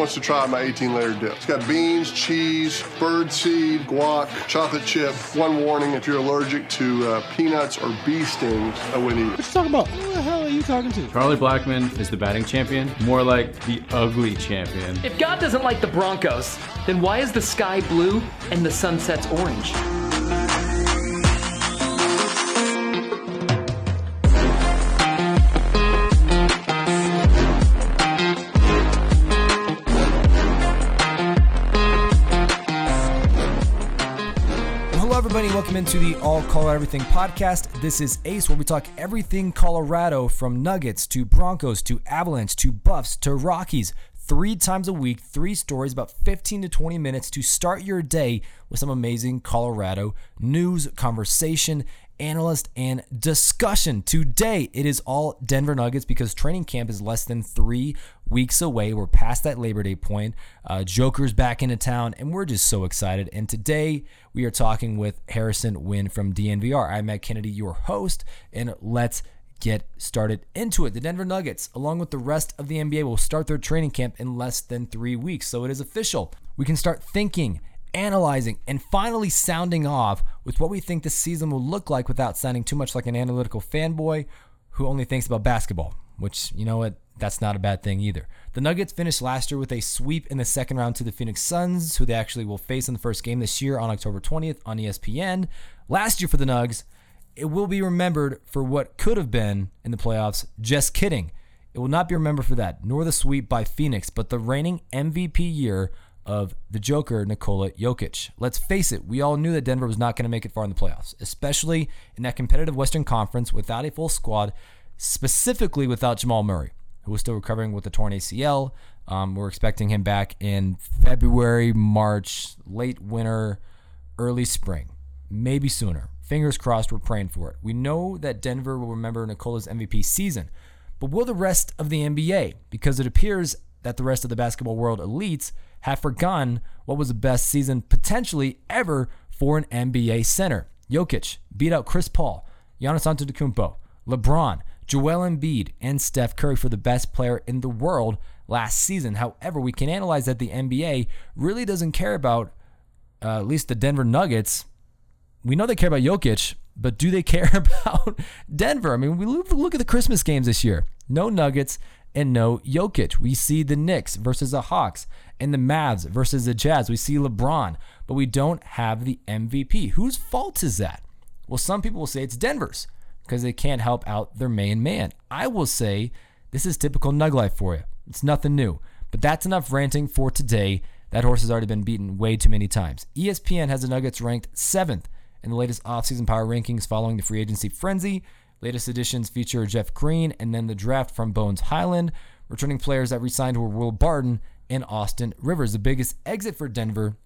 wants to try my 18 layer dip. It's got beans, cheese, bird seed, guac, chocolate chip. One warning if you're allergic to uh, peanuts or bee stings, I wouldn't eat it. What you talking about? Who the hell are you talking to? Charlie Blackmon is the batting champion, more like the ugly champion. If God doesn't like the Broncos, then why is the sky blue and the sunset's orange? Welcome into the All Colorado Everything podcast. This is Ace, where we talk everything Colorado from Nuggets to Broncos to Avalanche to Buffs to Rockies. Three times a week, three stories, about 15 to 20 minutes to start your day with some amazing Colorado news, conversation, analyst, and discussion. Today, it is all Denver Nuggets because training camp is less than three weeks away. We're past that Labor Day point. Uh, Joker's back into town, and we're just so excited. And today, we are talking with Harrison Wind from DNVR. I'm Matt Kennedy, your host, and let's get started into it. The Denver Nuggets, along with the rest of the NBA, will start their training camp in less than three weeks. So it is official. We can start thinking, analyzing, and finally sounding off with what we think the season will look like without sounding too much like an analytical fanboy who only thinks about basketball, which, you know what? That's not a bad thing either. The Nuggets finished last year with a sweep in the second round to the Phoenix Suns, who they actually will face in the first game this year on October 20th on ESPN. Last year for the Nugs, it will be remembered for what could have been in the playoffs. Just kidding. It will not be remembered for that, nor the sweep by Phoenix, but the reigning MVP year of the Joker, Nikola Jokic. Let's face it, we all knew that Denver was not going to make it far in the playoffs, especially in that competitive Western Conference without a full squad, specifically without Jamal Murray, who was still recovering with the torn ACL. Um, we're expecting him back in February, March, late winter, early spring, maybe sooner. Fingers crossed, we're praying for it. We know that Denver will remember Nikola's MVP season, but will the rest of the NBA? Because it appears that the rest of the basketball world elites have forgotten what was the best season potentially ever for an NBA center. Jokic beat out Chris Paul, Giannis Antetokounmpo, LeBron, Joel Embiid, and Steph Curry for the best player in the world last season. However, we can analyze that the NBA really doesn't care about uh, at least the Denver Nuggets. We know they care about Jokic, but do they care about Denver? I mean, we look look at the Christmas games this year. No Nuggets and no Jokic. We see the Knicks versus the Hawks and the Mavs versus the Jazz. We see LeBron, but we don't have the MVP. Whose fault is that? Well, some people will say it's Denver's because they can't help out their main man. I will say this is typical Nug life for you. It's nothing new. But that's enough ranting for today. That horse has already been beaten way too many times. ESPN has the Nuggets ranked seventh in the latest offseason power rankings following the free agency frenzy. Latest editions feature Jeff Green and then the draft from Bones Hyland. Returning players that re-signed were Will Barton and Austin Rivers. The biggest exit for Denver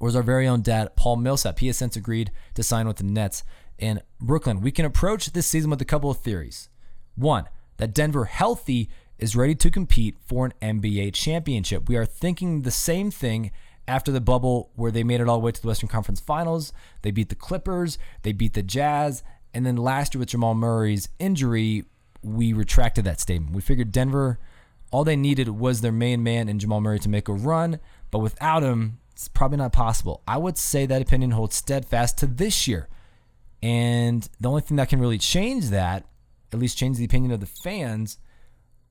was our very own dad, Paul Millsap. He has since agreed to sign with the Nets in Brooklyn. We can approach this season with a couple of theories. One, that Denver healthy is ready to compete for an NBA championship. We are thinking the same thing after the bubble where they made it all the way to the Western Conference Finals. They beat the Clippers, they beat the Jazz, and then last year with Jamal Murray's injury, we retracted that statement. We figured Denver, all they needed was their main man in Jamal Murray to make a run, but without him, it's probably not possible. I would say that opinion holds steadfast to this year. And the only thing that can really change that, at least change the opinion of the fans,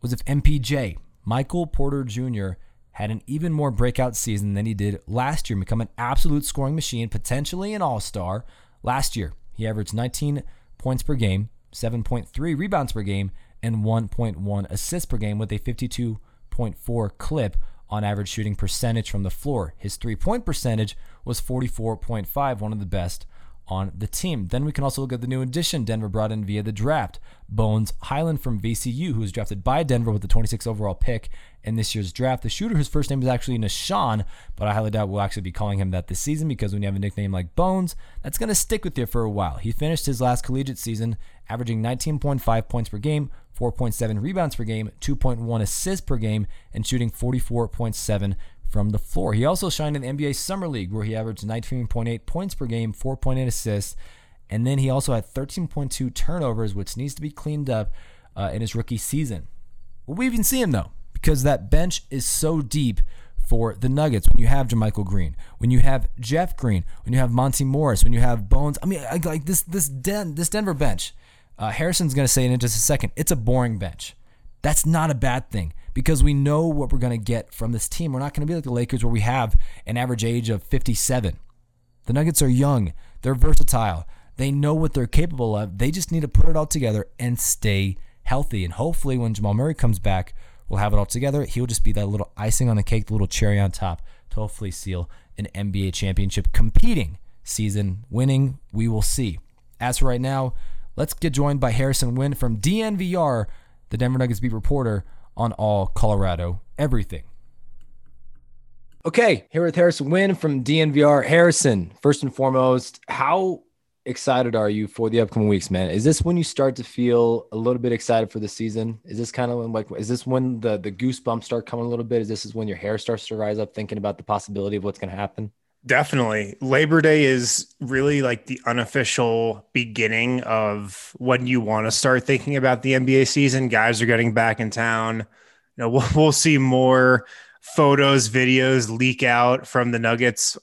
was if MPJ, Michael Porter Jr., had an even more breakout season than he did last year, become an absolute scoring machine, potentially an all star. Last year, he averaged 19 points per game, 7.3 rebounds per game, and 1.1 assists per game with a 52.4 clip on average shooting percentage from the floor. His three point percentage was 44.5, one of the best on the team. Then we can also look at the new addition Denver brought in via the draft. Bones Hyland from VCU, who was drafted by Denver with the 26th overall pick in this year's draft. The shooter whose first name is actually Nah'Shon, but I highly doubt we'll actually be calling him that this season because when you have a nickname like Bones, that's going to stick with you for a while. He finished his last collegiate season averaging 19.5 points per game, 4.7 rebounds per game, 2.1 assists per game, and shooting 44.7 from the floor. He also shined in the NBA Summer League where he averaged 19.8 points per game, 4.8 assists, and then he also had 13.2 turnovers, which needs to be cleaned up uh, in his rookie season. Will we even see him though? because that bench is so deep for the Nuggets. When you have JaMychal Green, when you have Jeff Green, when you have Monte Morris, when you have Bones. I mean, like this this Den this Denver bench. Uh, Harrison's going to say in just a second. It's a boring bench. That's not a bad thing because we know what we're going to get from this team. We're not going to be like the Lakers where we have an average age of 57. The Nuggets are young. They're versatile. They know what they're capable of. They just need to put it all together and stay healthy. And hopefully, when Jamal Murray comes back, we'll have it all together. He'll just be that little icing on the cake, the little cherry on top to hopefully seal an NBA championship competing season. Winning, we will see. As for right now, let's get joined by Harrison Wind from DNVR, the Denver Nuggets beat reporter on all Colorado everything. Okay, here with Harrison Wind from DNVR. Harrison, first and foremost, how excited are you for the upcoming weeks, man? Is this when you start to feel a little bit excited for the season? Is this kind of when, like, is this when the the goosebumps start coming a little bit? Is this is when your hair starts to rise up, thinking about the possibility of what's going to happen? Definitely. Labor Day is really like the unofficial beginning of when you want to start thinking about the NBA season. Guys are getting back in town. You know, we'll, we'll see more photos, videos leak out from the Nuggets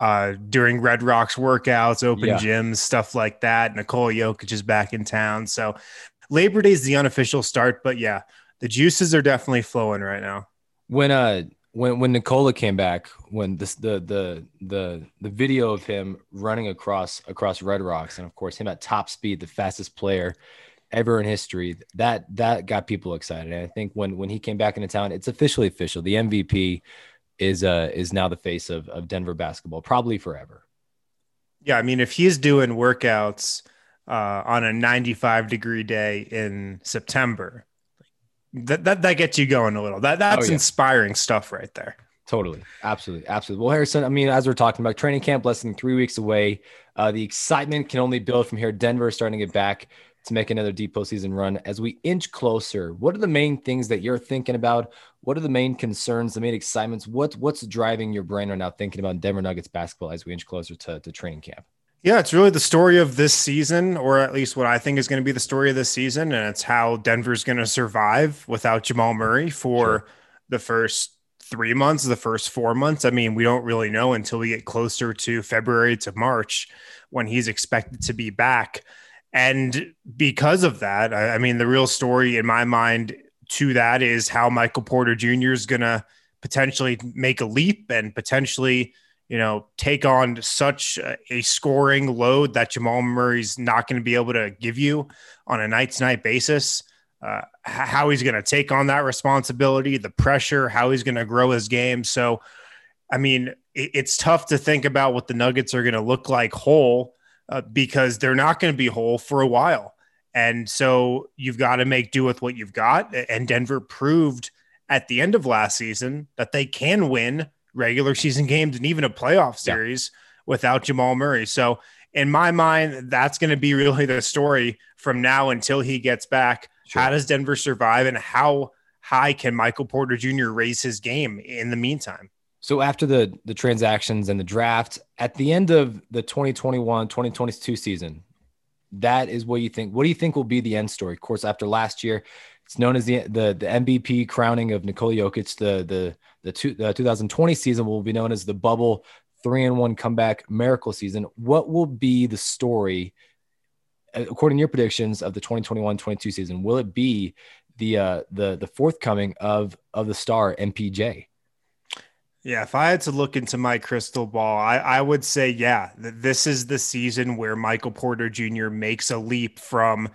uh, during Red Rocks workouts, open yeah. gyms, stuff like that. Nikola Jokic is back in town. So Labor Day is the unofficial start, but yeah, the juices are definitely flowing right now. When uh when when Nikola came back, when this the the the the video of him running across across Red Rocks, and of course him at top speed, the fastest player ever in history, that that got people excited. And I think when when he came back into town, it's officially official. The MVP is uh is now the face of of Denver basketball, probably forever. Yeah, I mean, if he's doing workouts uh, on a 95 degree day in September, that that, that gets you going a little. That that's oh, yeah. inspiring stuff right there. Totally, absolutely, absolutely. Well, Harrison, I mean, as we're talking about training camp, less than three weeks away. Uh, the excitement can only build from here. Denver starting to get back to make another deep postseason run. As we inch closer, what are the main things that you're thinking about? What are the main concerns, the main excitements? What, what's driving your brain right now thinking about Denver Nuggets basketball as we inch closer to, to training camp? Yeah, it's really the story of this season, or at least what I think is going to be the story of this season. And it's how Denver's going to survive without Jamal Murray for sure. the first three months, the first four months. I mean, we don't really know until we get closer to February to March when he's expected to be back. And because of that, I, I mean, the real story in my mind to that is how Michael Porter Jr. is going to potentially make a leap and potentially, you know, take on such a scoring load that Jamal Murray's not going to be able to give you on a night to night basis. Uh, how he's going to take on that responsibility, the pressure, how he's going to grow his game. So, I mean, it, it's tough to think about what the Nuggets are going to look like whole uh, because they're not going to be whole for a while. And so you've got to make do with what you've got. And Denver proved at the end of last season that they can win regular season games and even a playoff series yeah. without Jamal Murray. So, in my mind, that's going to be really the story from now until he gets back. Sure. How does Denver survive and how high can Michael Porter Jr. raise his game in the meantime? So after the the transactions and the draft, at the end of the 2021-2022 season, that is what you think. What do you think will be the end story? Of course, after last year, it's known as the the, the MVP crowning of Nikola Jokic. The the the, two, the 2020 season will be known as the bubble three and one comeback miracle season. What will be the story, according to your predictions of the 2021-22 season? Will it be the uh, the the forthcoming of of the star MPJ? Yeah, if I had to look into my crystal ball, I, I would say, yeah, this is the season where Michael Porter Jr. makes a leap from,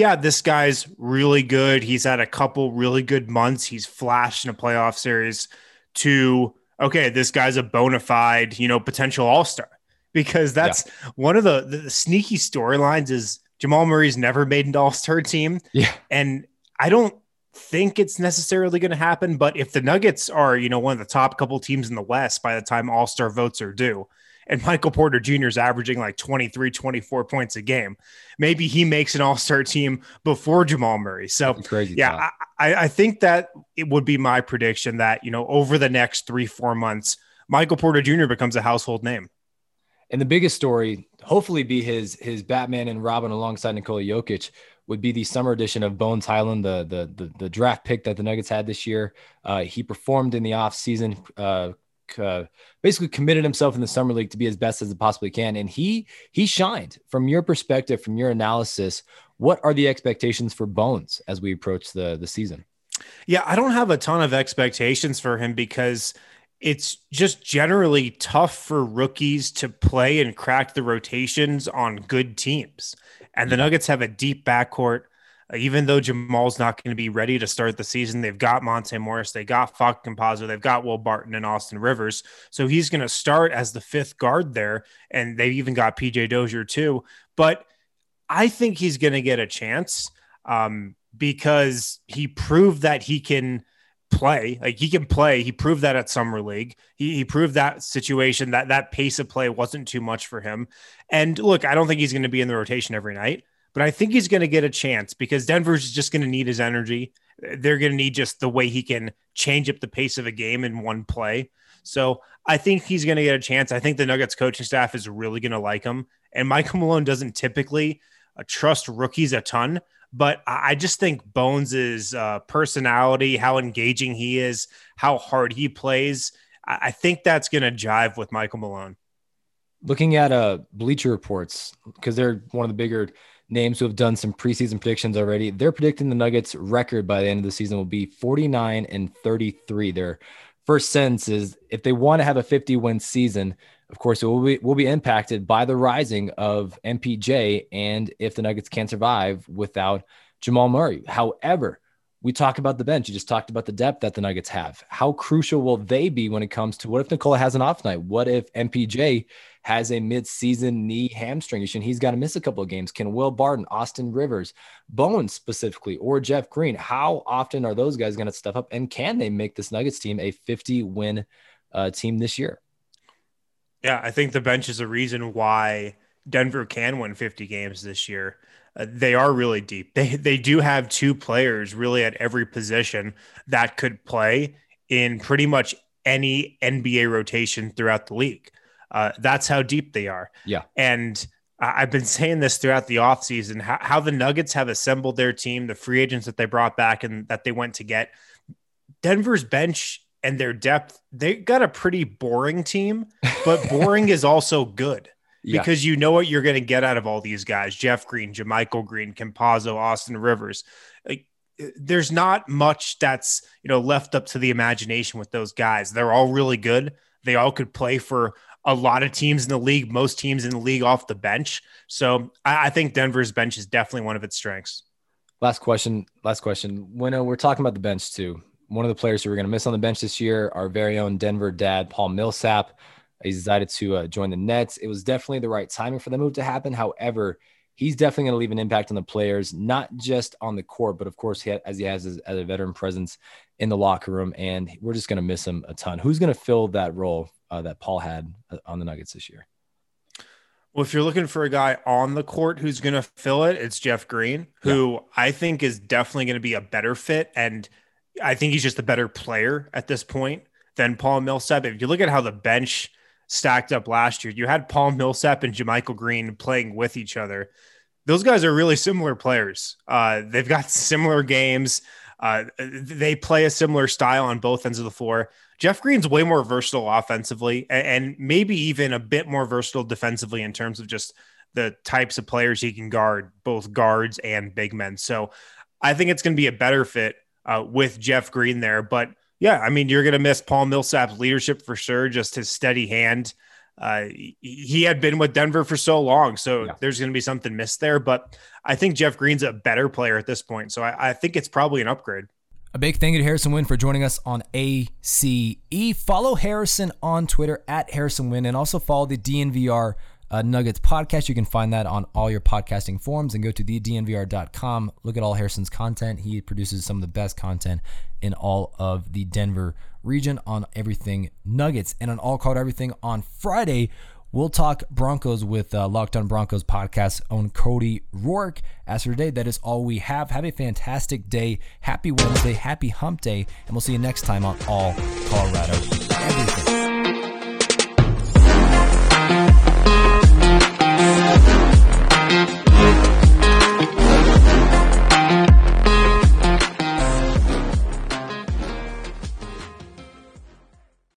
yeah, this guy's really good. He's had a couple really good months. He's flashed in a playoff series to, okay, this guy's a bona fide, you know, potential all star. Because that's yeah. one of the, the sneaky storylines is Jamal Murray's never made an all star team. Yeah. And I don't think it's necessarily going to happen, but if the Nuggets are, you know, one of the top couple teams in the West by the time All Star votes are due, and Michael Porter Jr. is averaging like 23, 24 points a game, maybe he makes an All Star team before Jamal Murray. So, Crazy yeah, I, I think that it would be my prediction that, you know, over the next three, four months, Michael Porter Jr. becomes a household name. And the biggest story, hopefully, be his his Batman and Robin alongside Nikola Jokic would be the summer edition of Bones Hyland, the the the, the draft pick that the Nuggets had this year. Uh, he performed in the offseason, uh, uh, basically committed himself in the summer league to be as best as it possibly can, and he he shined. From your perspective, from your analysis, what are the expectations for Bones as we approach the the season? Yeah, I don't have a ton of expectations for him because it's just generally tough for rookies to play and crack the rotations on good teams. And the Nuggets have a deep backcourt. Even though Jamal's not going to be ready to start the season, they've got Monte Morris, they got Facu Campazzo, they've got Will Barton and Austin Rivers. So he's going to start as the fifth guard there. And they've even got PJ Dozier too. But I think he's going to get a chance um, because he proved that he can play. Like he can play. He proved that at summer league. He, he proved that situation that that pace of play wasn't too much for him. And look, I don't think he's going to be in the rotation every night, but I think he's going to get a chance because Denver's just going to need his energy. They're going to need just the way he can change up the pace of a game in one play. So I think he's going to get a chance. I think the Nuggets coaching staff is really going to like him. And Michael Malone doesn't typically uh, trust rookies a ton, but I just think Bones's uh, personality, how engaging he is, how hard he plays, I think that's going to jive with Michael Malone. Looking at uh, Bleacher Reports, because they're one of the bigger names who have done some preseason predictions already. They're predicting the Nuggets' record by the end of the season will be 49 and 33. Their first sentence is if they want to have a 50 win season, of course, it will be will be impacted by the rising of MPJ and if the Nuggets can't survive without Jamal Murray. However, we talk about the bench. You just talked about the depth that the Nuggets have. How crucial will they be when it comes to what if Nikola has an off night? What if MPJ has a mid-season knee hamstring issue and he's got to miss a couple of games? Can Will Barton, Austin Rivers, Bones specifically, or Jeff Green? How often are those guys going to step up? And can they make this Nuggets team a 50-win uh, team this year? Yeah, I think the bench is a reason why Denver can win 50 games this year. Uh, they are really deep. They they do have two players really at every position that could play in pretty much any NBA rotation throughout the league. Uh, that's how deep they are. Yeah. And I've been saying this throughout the offseason how, how the Nuggets have assembled their team, the free agents that they brought back and that they went to get. Denver's bench and their depth, they got a pretty boring team, but boring is also good yeah. because you know what you're going to get out of all these guys Jeff Green, JaMychal Green, Campazzo, Austin Rivers. Like, there's not much that's you know left up to the imagination with those guys. They're all really good. They all could play for a lot of teams in the league, most teams in the league off the bench. So I, I think Denver's bench is definitely one of its strengths. Last question. Last question. When uh, we're talking about the bench too, one of the players who we're going to miss on the bench this year, our very own Denver dad, Paul Millsap. he decided to uh, join the Nets. It was definitely the right timing for the move to happen. However, he's definitely going to leave an impact on the players, not just on the court, but of course, he, as he has as, as, a veteran presence in the locker room. And we're just going to miss him a ton. Who's going to fill that role uh, that Paul had uh, on the Nuggets this year? Well, if you're looking for a guy on the court who's going to fill it, it's Jeff Green, who yeah. I think is definitely going to be a better fit. And I think he's just a better player at this point than Paul Millsap. If you look at how the bench stacked up last year, you had Paul Millsap and JaMychal Green playing with each other. Those guys are really similar players. Uh, they've got similar games. Uh, they play a similar style on both ends of the floor. Jeff Green's way more versatile offensively and, and maybe even a bit more versatile defensively in terms of just the types of players he can guard, both guards and big men. So I think it's going to be a better fit uh, with Jeff Green there. But yeah, I mean, you're going to miss Paul Millsap's leadership for sure, just his steady hand. Uh, he had been with Denver for so long, so yeah. there's going to be something missed there. But I think Jeff Green's a better player at this point, so I, I think it's probably an upgrade. A big thank you to Harrison Wind for joining us on ACE. Follow Harrison on Twitter at Harrison Wind and also follow the DNVR uh, Nuggets podcast. You can find that on all your podcasting forums and go to thednvr.com. Look at all Harrison's content. He produces some of the best content in all of the Denver region on everything Nuggets and on All Called Everything on Friday. We'll talk Broncos with uh, Locked On Broncos podcast own Cody Roark. As for today, that is all we have. Have a fantastic day. Happy Wednesday. Happy hump day. And we'll see you next time on All Colorado Everything.